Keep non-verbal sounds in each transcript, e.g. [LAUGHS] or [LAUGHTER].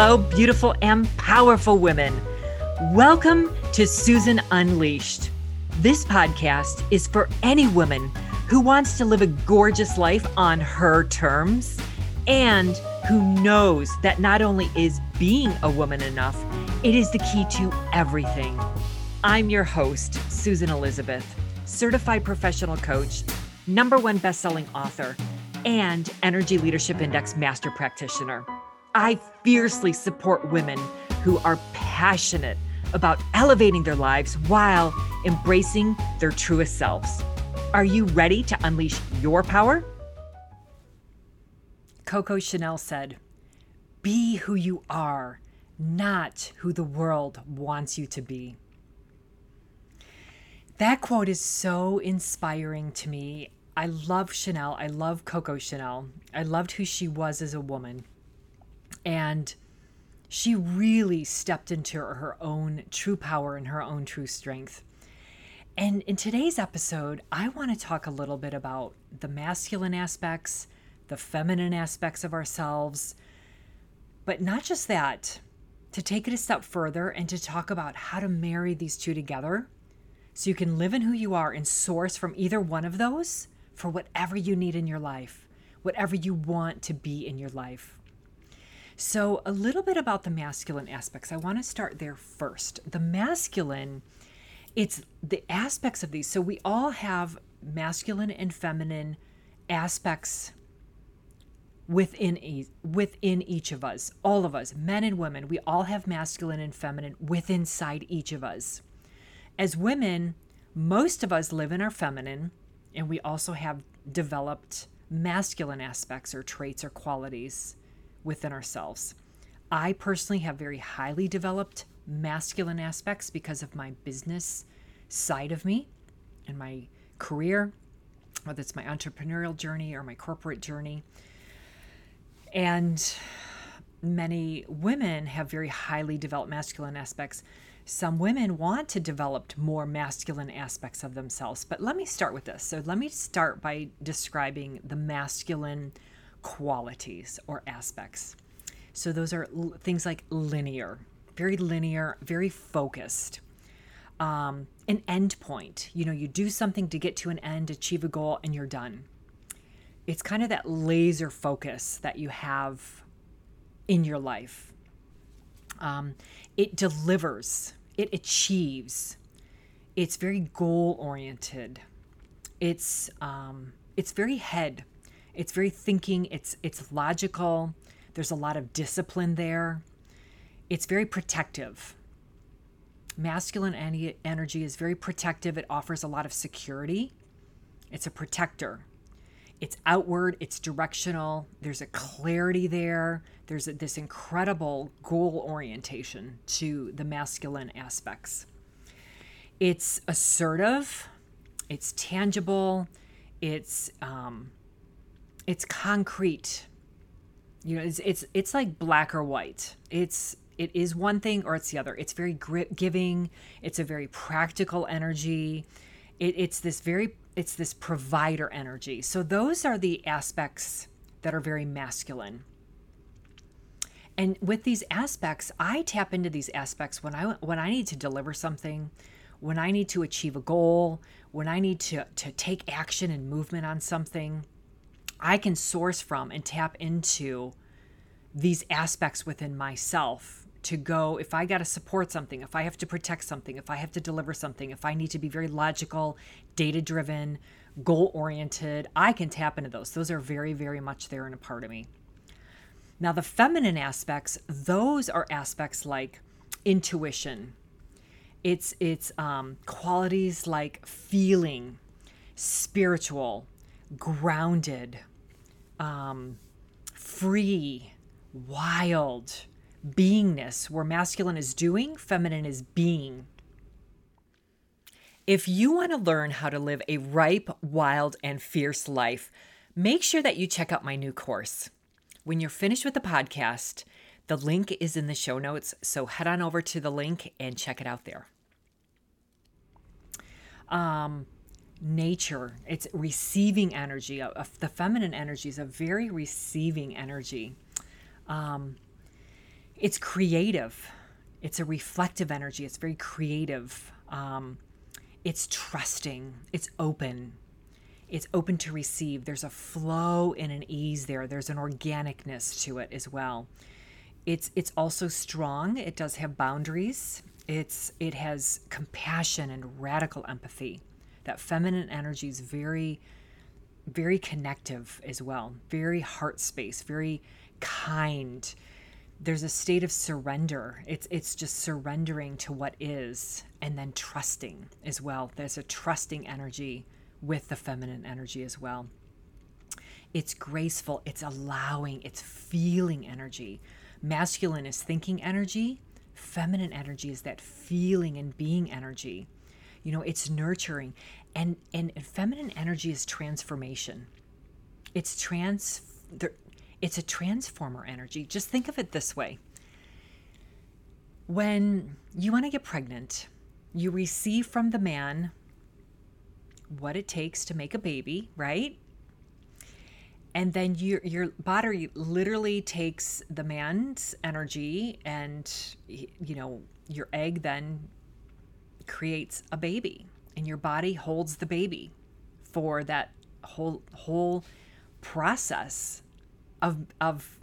Hello, beautiful and powerful women. Welcome to Susan Unleashed. This podcast is for any woman who wants to live a gorgeous life on her terms and who knows that not only is being a woman enough, it is the key to everything. I'm your host, Susan Elizabeth, certified professional coach, number one best-selling author, and Energy Leadership Index master practitioner. I fiercely support women who are passionate about elevating their lives while embracing their truest selves. Are you ready to unleash your power? Coco Chanel said, Be who you are, not who the world wants you to be. That quote is so inspiring to me. I love Chanel. I love Coco Chanel. I loved who she was as a woman. And she really stepped into her own true power and her own true strength. And in today's episode, I want to talk a little bit about the masculine aspects, the feminine aspects of ourselves, but not just that, to take it a step further and to talk about how to marry these two together so you can live in who you are and source from either one of those for whatever you need in your life, whatever you want to be in your life. So, a little bit about the masculine aspects. I want to start there first. The masculine, it's the aspects of these. So, we all have masculine and feminine aspects within e- within each of us all of us men and women we all have masculine and feminine within inside each of us as women most of us live in our feminine and we also have developed masculine aspects or traits or qualities within ourselves. I personally have very highly developed masculine aspects because of my business side of me and my career, whether it's my entrepreneurial journey or my corporate journey. And many women have very highly developed masculine aspects. Some women want to develop more masculine aspects of themselves. But let me start with this. So, let me start by describing the masculine qualities or aspects. So those are l- things like linear, very linear, very focused. Um, an end point. You know, you do something to get to an end, achieve a goal, and you're done. It's kind of that laser focus that you have in your life. Um, it delivers, it achieves. It's very goal oriented. It's um, it's very head it's very thinking, it's it's logical. There's a lot of discipline there. It's very protective. Masculine energy is very protective. It offers a lot of security. It's a protector. It's outward, it's directional. There's a clarity there. There's a, this incredible goal orientation to the masculine aspects. It's assertive, it's tangible, it's um, it's concrete. You know, it's it's it's like black or white. It's it is one thing or it's the other. It's very grip giving. It's a very practical energy. It, it's this very it's this provider energy. So those are the aspects that are very masculine. And with these aspects, I tap into these aspects when I when I need to deliver something, when I need to achieve a goal, when I need to to take action and movement on something. I can source from and tap into these aspects within myself to go if I got to support something, if I have to protect something, if I have to deliver something, if I need to be very logical, data driven, goal oriented, I can tap into those. Those are very, very much there and a part of me. Now, the feminine aspects, those are aspects like intuition. It's it's um, qualities like feeling, spiritual, grounded, um, free, wild beingness, where masculine is doing, feminine is being. If you want to learn how to live a ripe, wild, and fierce life, make sure that you check out my new course. When you're finished with the podcast, the link is in the show notes, so head on over to the link and check it out there. Um, nature it's receiving energy the feminine energy is a very receiving energy um, it's creative. It's a reflective energy. It's very creative. Um, it's trusting. It's open. It's open to receive. There's a flow and an ease there. There's an organicness to it as well. It's it's also strong. It does have boundaries. It's it has compassion and radical empathy. That feminine energy is very very connective as well. Very heart space, very kind there's a state of surrender. It's it's just surrendering to what is and then trusting as well. There's a trusting energy with the feminine energy as well. It's graceful, it's allowing, it's feeling energy. Masculine is thinking energy, feminine energy is that feeling and being energy. You know, it's nurturing and and feminine energy is transformation. It's trans it's a transformer energy. Just think of it this way when you want to get pregnant, you receive from the man what it takes to make a baby, right? And then your your body literally takes the man's energy and you know, your egg then creates a baby and your body holds the baby for that whole whole process of of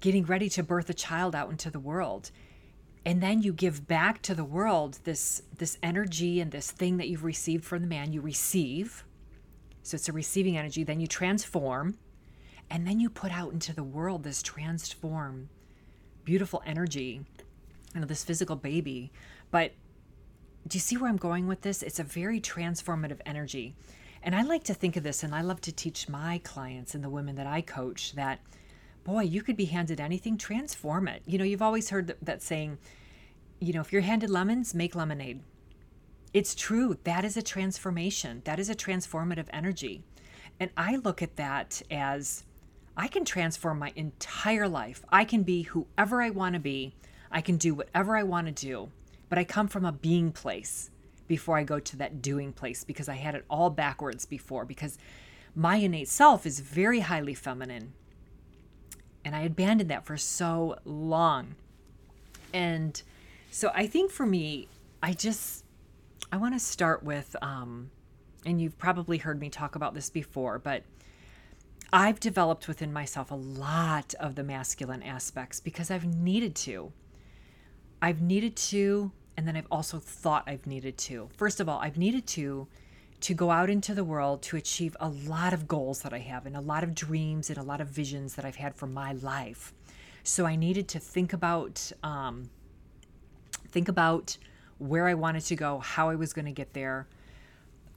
getting ready to birth a child out into the world. And then you give back to the world this this energy and this thing that you've received from the man. You receive. So it's a receiving energy. Then you transform. And then you put out into the world this transform beautiful energy you know this physical baby. But do you see where i'm going with this it's a very transformative energy and I like to think of this, and I love to teach my clients and the women that I coach that, boy, you could be handed anything, transform it. You know, you've always heard that saying, you know, if you're handed lemons, make lemonade. It's true. That is a transformation, that is a transformative energy. And I look at that as I can transform my entire life. I can be whoever I want to be. I can do whatever I want to do. But I come from a being place before I go to that doing place because I had it all backwards before because my innate self is very highly feminine. And I abandoned that for so long. And so I think for me, I just I want to start with um and you've probably heard me talk about this before, but I've developed within myself a lot of the masculine aspects because I've needed to. I've needed to and then I've also thought I've needed to. First of all, I've needed to to go out into the world to achieve a lot of goals that I have and a lot of dreams and a lot of visions that I've had for my life. So I needed to think about um, think about where I wanted to go, how I was going to get there.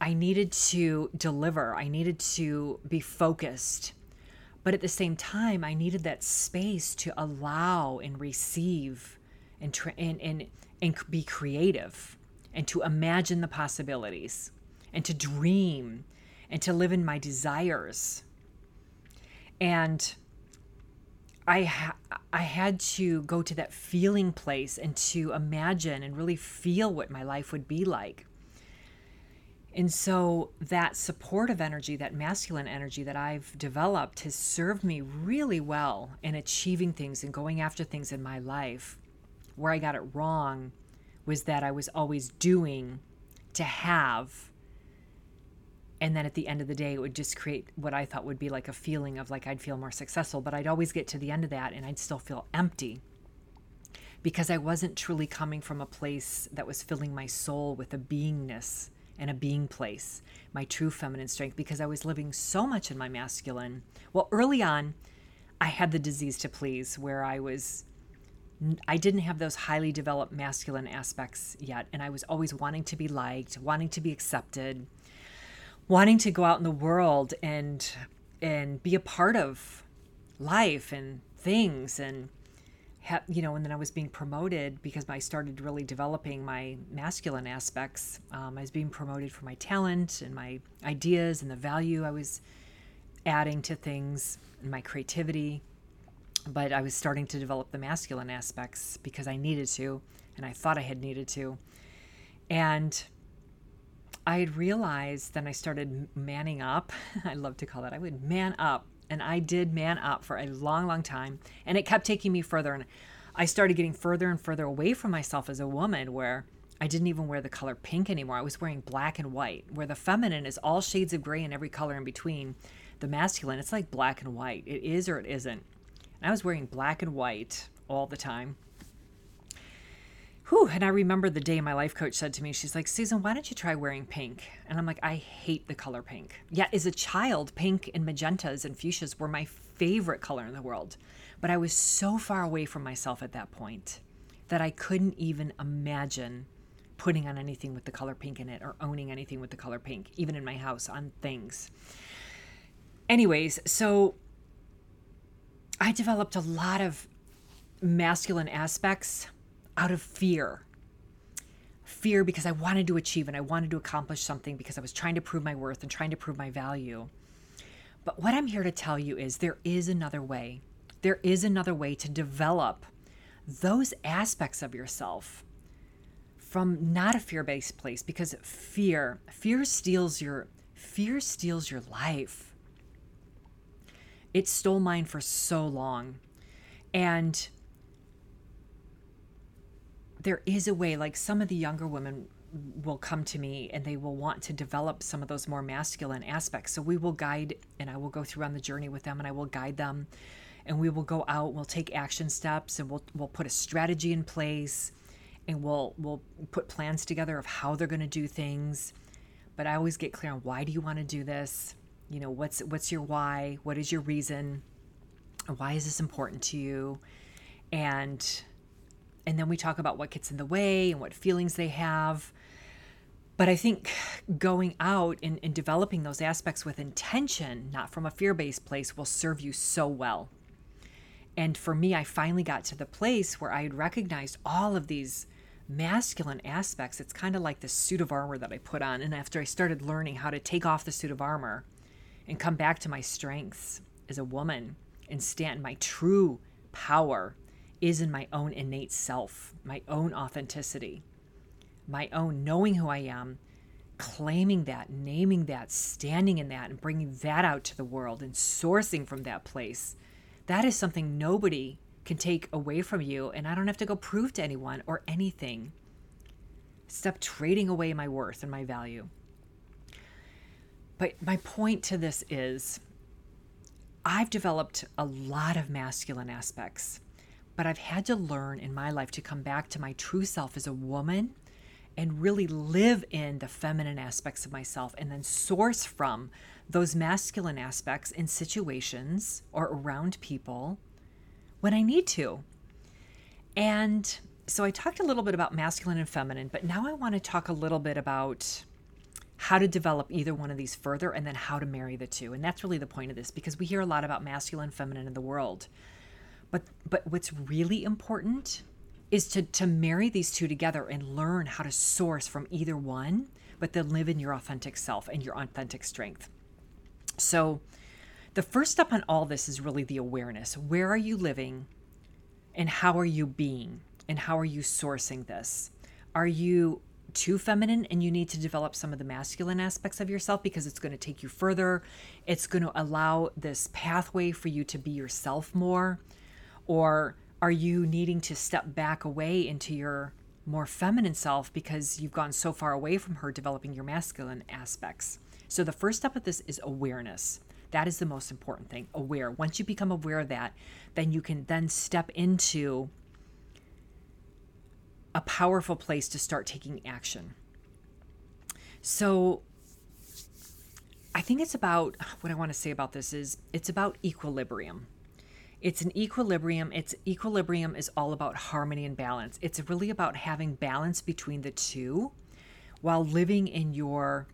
I needed to deliver. I needed to be focused. But at the same time, I needed that space to allow and receive and, tra- and, and and be creative and to imagine the possibilities and to dream and to live in my desires. And I ha- I had to go to that feeling place and to imagine and really feel what my life would be like. And so that supportive energy, that masculine energy that I've developed has served me really well in achieving things and going after things in my life where I got it wrong was that I was always doing to have. And then at the end of the day, it would just create what I thought would be like a feeling of like I'd feel more successful. But I'd always get to the end of that and I'd still feel empty because I wasn't truly coming from a place that was filling my soul with a beingness and a being place, my true feminine strength, because I was living so much in my masculine. Well, early on, I had the disease to please where I was I didn't have those highly developed masculine aspects yet. And I was always wanting to be liked, wanting to be accepted, wanting to go out in the world and and be a part of life and things and you know, and then I was being promoted because I started really developing my masculine aspects. Um, I was being promoted for my talent and my ideas and the value I was adding to things and my creativity but I was starting to develop the masculine aspects because I needed to, and I thought I had needed to. And I had realized then I started manning up. [LAUGHS] I love to call that. I would man up. And I did man up for a long, long time. And it kept taking me further. And I started getting further and further away from myself as a woman where I didn't even wear the color pink anymore. I was wearing black and white, where the feminine is all shades of gray and every color in between. The masculine, it's like black and white. It is or it isn't. I was wearing black and white all the time. Whew, and I remember the day my life coach said to me, she's like, Susan, why don't you try wearing pink? And I'm like, I hate the color pink. Yet as a child, pink and magentas and fuchsias were my favorite color in the world. But I was so far away from myself at that point that I couldn't even imagine putting on anything with the color pink in it or owning anything with the color pink, even in my house on things. Anyways, so I developed a lot of masculine aspects out of fear. Fear because I wanted to achieve and I wanted to accomplish something because I was trying to prove my worth and trying to prove my value. But what I'm here to tell you is there is another way. There is another way to develop those aspects of yourself from not a fear-based place because fear fear steals your fear steals your life. It stole mine for so long. And there is a way, like some of the younger women will come to me and they will want to develop some of those more masculine aspects. So we will guide and I will go through on the journey with them and I will guide them and we will go out, we'll take action steps and we'll we'll put a strategy in place and we'll we'll put plans together of how they're going to do things. But I always get clear on why do you want to do this? You know, what's what's your why? What is your reason? Why is this important to you? And and then we talk about what gets in the way and what feelings they have. But I think going out and, and developing those aspects with intention, not from a fear based place, will serve you so well. And for me, I finally got to the place where I had recognized all of these masculine aspects. It's kind of like the suit of armor that I put on. And after I started learning how to take off the suit of armor and come back to my strengths as a woman and stand my true power is in my own innate self, my own authenticity, my own knowing who I am, claiming that, naming that, standing in that, and bringing that out to the world and sourcing from that place. That is something nobody can take away from you, and I don't have to go prove to anyone or anything. Stop trading away my worth and my value. But my point to this is I've developed a lot of masculine aspects but I've had to learn in my life to come back to my true self as a woman and really live in the feminine aspects of myself and then source from those masculine aspects in situations or around people when I need to. And so I talked a little bit about masculine and feminine, but now I want to talk a little bit about how to develop either one of these further and then how to marry the two. And that's really the point of this because we hear a lot about masculine feminine in the world. But but what's really important is to to marry these two together and learn how to source from either one, but then live in your authentic self and your authentic strength. So the first step on all this is really the awareness. Where are you living and how are you being and how are you sourcing this? Are you too feminine and you need to develop some of the masculine aspects of yourself because it's going to take you further. It's going to allow this pathway for you to be yourself more. Or are you needing to step back away into your more feminine self because you've gone so far away from her developing your masculine aspects? So the first step of this is awareness. That is the most important thing. Aware. Once you become aware of that, then you can then step into a powerful place to start taking action. So I think it's about what I want to say about this is it's about equilibrium. It's an equilibrium. It's equilibrium is all about harmony and balance. It's really about having balance between the two while living in your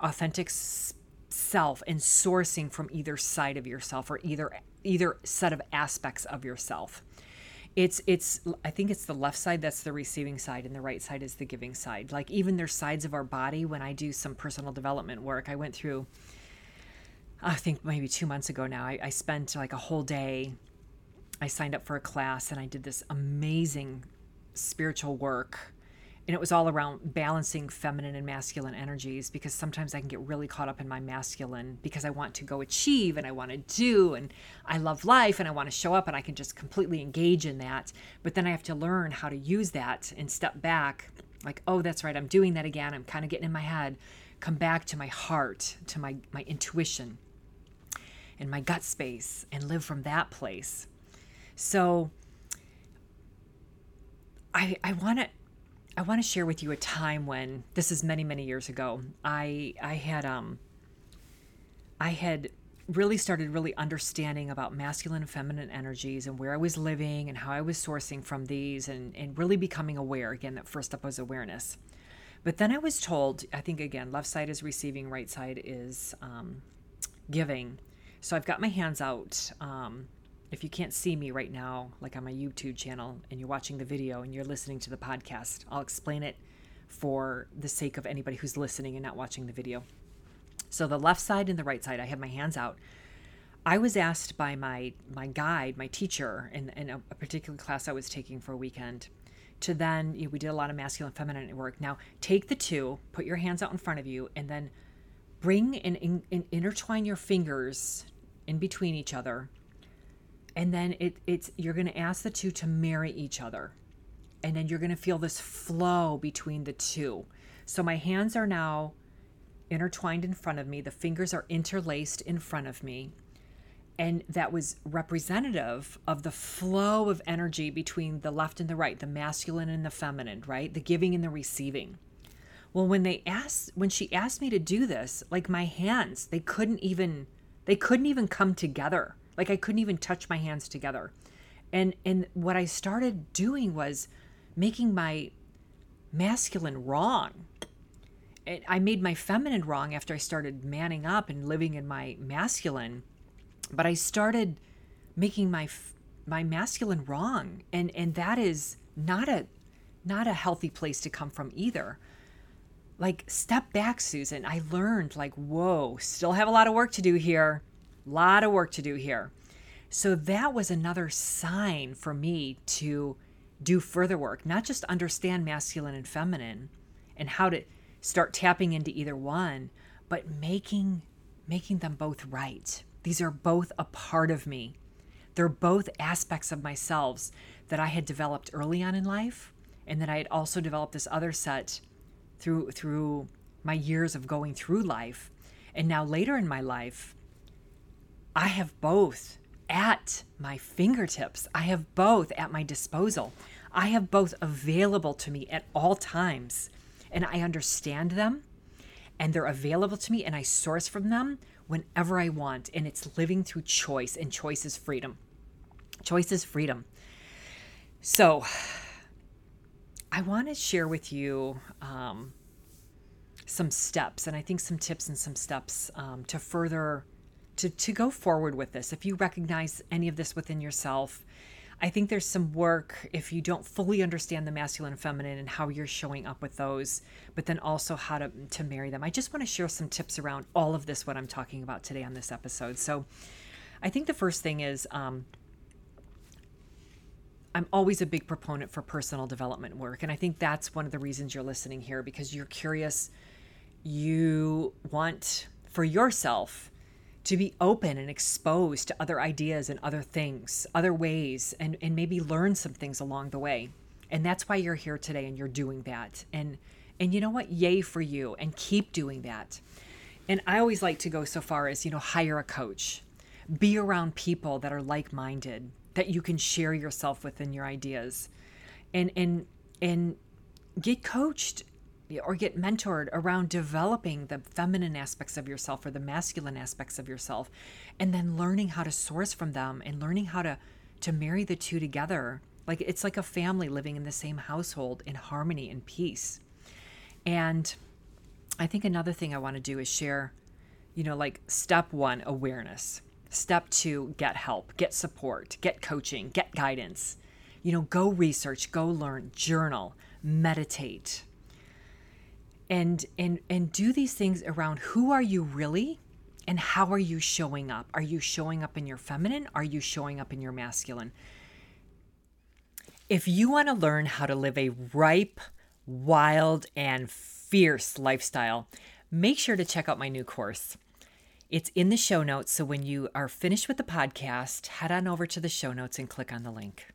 authentic self and sourcing from either side of yourself or either either set of aspects of yourself. It's it's I think it's the left side that's the receiving side and the right side is the giving side. Like even there's sides of our body when I do some personal development work. I went through I think maybe two months ago now, I, I spent like a whole day. I signed up for a class and I did this amazing spiritual work and it was all around balancing feminine and masculine energies because sometimes I can get really caught up in my masculine because I want to go achieve and I want to do and I love life and I want to show up and I can just completely engage in that. But then I have to learn how to use that and step back like, oh, that's right, I'm doing that again. I'm kind of getting in my head. Come back to my heart, to my, my intuition and my gut space and live from that place. So I I want to I want to share with you a time when this is many many years ago. I I had um I had really started really understanding about masculine and feminine energies and where I was living and how I was sourcing from these and and really becoming aware again that first up was awareness. But then I was told, I think again, left side is receiving, right side is um, giving. So I've got my hands out. Um, if you can't see me right now, like on my YouTube channel, and you're watching the video and you're listening to the podcast, I'll explain it for the sake of anybody who's listening and not watching the video. So the left side and the right side, I have my hands out. I was asked by my my guide, my teacher, in, in a, a particular class I was taking for a weekend, to then you know, we did a lot of masculine feminine work. Now take the two, put your hands out in front of you, and then bring and, and, and intertwine your fingers in between each other and then it, it's you're going to ask the two to marry each other. And then you're going to feel this flow between the two. So my hands are now intertwined in front of me. The fingers are interlaced in front of me. And that was representative of the flow of energy between the left and the right the masculine and the feminine right? The giving and the receiving. Well when they asked when she asked me to do this like my hands they couldn't even they couldn't even come together like I couldn't even touch my hands together. And and what I started doing was making my masculine wrong. And I made my feminine wrong after I started manning up and living in my masculine. But I started making my my masculine wrong and and that is not a not a healthy place to come from either like step back susan i learned like whoa still have a lot of work to do here lot of work to do here. So that was another sign for me to do further work, not just understand masculine and feminine and how to start tapping into either one, but making making them both right. These are both a part of me. They're both aspects of myself that I had developed early on in life and that I had also developed this other set through through my years of going through life. And now later in my life, I have both at my fingertips. I have both at my disposal. I have both available to me at all times. And I understand them and they're available to me and I source from them whenever I want. And it's living through choice, and choice is freedom. Choice is freedom. So I want to share with you um, some steps and I think some tips and some steps um, to further to, to go forward with this. If you recognize any of this within yourself, I think there's some work if you don't fully understand the masculine and feminine and how you're showing up with those, but then also how to, to marry them. I just want to share some tips around all of this, what I'm talking about today on this episode. So I think the first thing is um, I'm always a big proponent for personal development work. And I think that's one of the reasons you're listening here because you're curious. You want for yourself to be open and exposed to other ideas and other things, other ways, and, and maybe learn some things along the way. And that's why you're here today and you're doing that. And and you know what? Yay for you and keep doing that. And I always like to go so far as, you know, hire a coach. Be around people that are like-minded, that you can share yourself with and your ideas. And and and get coached or get mentored around developing the feminine aspects of yourself or the masculine aspects of yourself and then learning how to source from them and learning how to to marry the two together. Like it's like a family living in the same household in harmony and peace. And i think another thing i want to do is share you know like step 1 awareness. Step 2 get help get support get coaching get guidance. You know go research go learn journal meditate and and and do these things around who are you really and how are you showing up are you showing up in your feminine are you showing up in your masculine if you want to learn how to live a ripe wild and fierce lifestyle, make sure to check out my new course. It's in the show notes, so when you are finished with the podcast, head on over to the show notes and click on the link.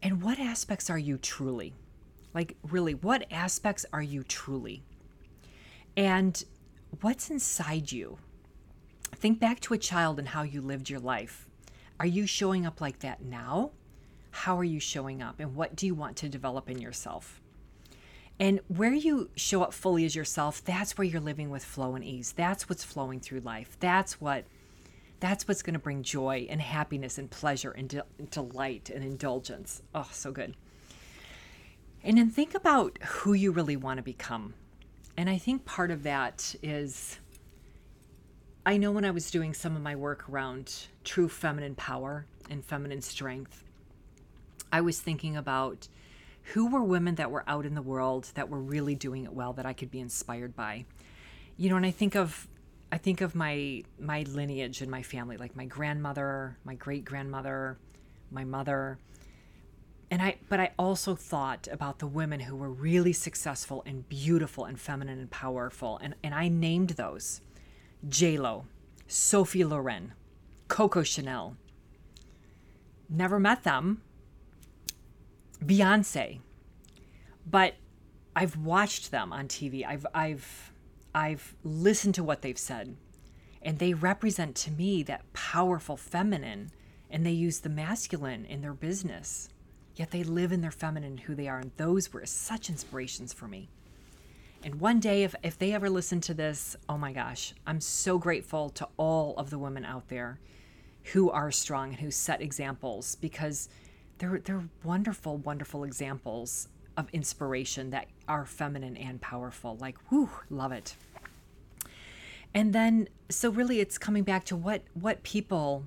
And what aspects are you truly? Like, really, what aspects are you truly? And what's inside you? Think back to a child and how you lived your life. Are you showing up like that now? How are you showing up? And what do you want to develop in yourself? And where you show up fully as yourself, that's where you're living with flow and ease. That's what's flowing through life. That's what that's what's going to bring joy and happiness and pleasure and de- delight and indulgence. Oh, so good. And then think about who you really want to become. And I think part of that is I know when I was doing some of my work around true feminine power and feminine strength, I was thinking about who were women that were out in the world that were really doing it well that I could be inspired by. You know, and I think of I think of my my lineage and my family, like my grandmother, my great grandmother, my mother. And I but I also thought about the women who were really successful and beautiful and feminine and powerful. And and I named those. J-Lo, Sophie Loren, Coco Chanel. Never met them. Beyonce. But I've watched them on TV. I've I've I've listened to what they've said. And they represent to me that powerful feminine and they use the masculine in their business. Yet they live in their feminine who they are and those were such inspirations for me. And one day, if, if they ever listen to this, oh my gosh, I'm so grateful to all of the women out there who are strong and who set examples because they're, they're wonderful, wonderful examples of inspiration that are feminine and powerful. Like, whoo, love it. And then, so really, it's coming back to what what people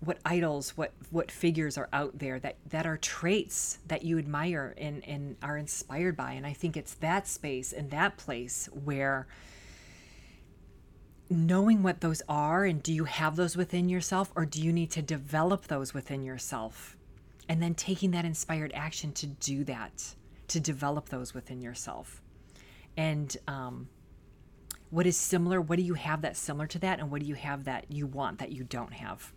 what idols, what what figures are out there that that are traits that you admire and and are inspired by. And I think it's that space and that place where knowing what those are and do you have those within yourself or do you need to develop those within yourself? And then taking that inspired action to do that to develop those within yourself. And um, what is similar what do you have that's similar to that and what do you have that you want that you don't have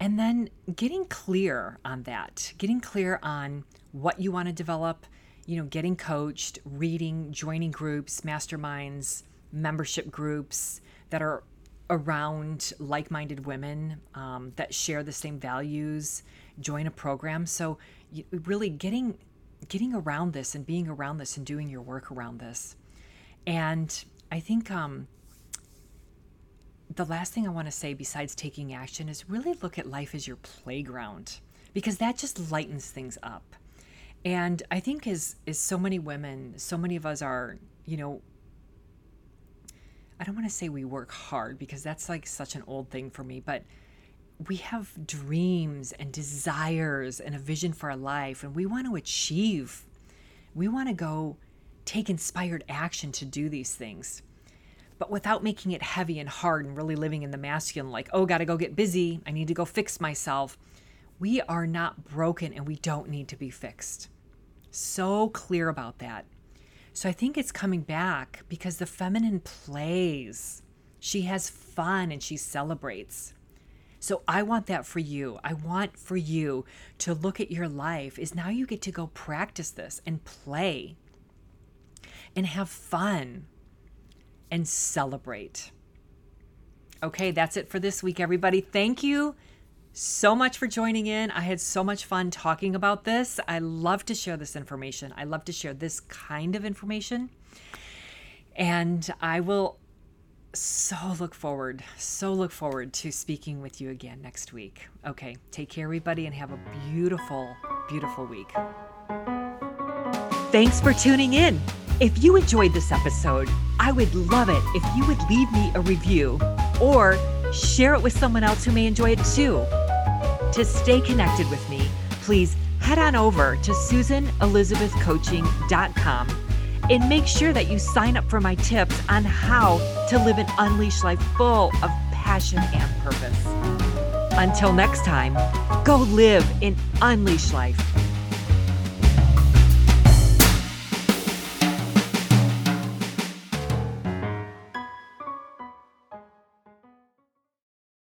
and then getting clear on that, getting clear on what you want to develop, you know, getting coached, reading, joining groups, masterminds, membership groups that are around like minded women um, that share the same values, join a program. So, really getting getting around this and being around this and doing your work around this. And I think um, the last thing I want to say, besides taking action, is really look at life as your playground because that just lightens things up. And I think as as so many women, so many of us are, you know, I don't want to say we work hard because that's like such an old thing for me, but we have dreams and desires and a vision for our life and we want to achieve. We want to go take inspired action to do these things but without making it heavy and hard and really living in the masculine, like, oh, gotta go get busy. I need to go fix myself. We are not broken and we don't need to be fixed. So clear about that. So I think it's coming back because the feminine plays. She has fun and she celebrates. So I want that for you. I want for you to look at your life is now you get to go practice this and play and have fun and celebrate. Okay, that's it for this week, everybody. Thank you so much for joining in. I had so much fun talking about this. I love to share this information. I love to share this kind of information. And I will so look forward, so look forward to speaking with you again next week. Okay, take care, everybody, and have a beautiful, beautiful week. Thanks for tuning in. If you enjoyed this episode, I would love it if you would leave me a review or share it with someone else who may enjoy it too. To stay connected with me, please head on over to susanelizabethcoaching.com and make sure that you sign up for my tips on how to live an unleashed life full of passion and purpose. Until next time, go live an unleashed life.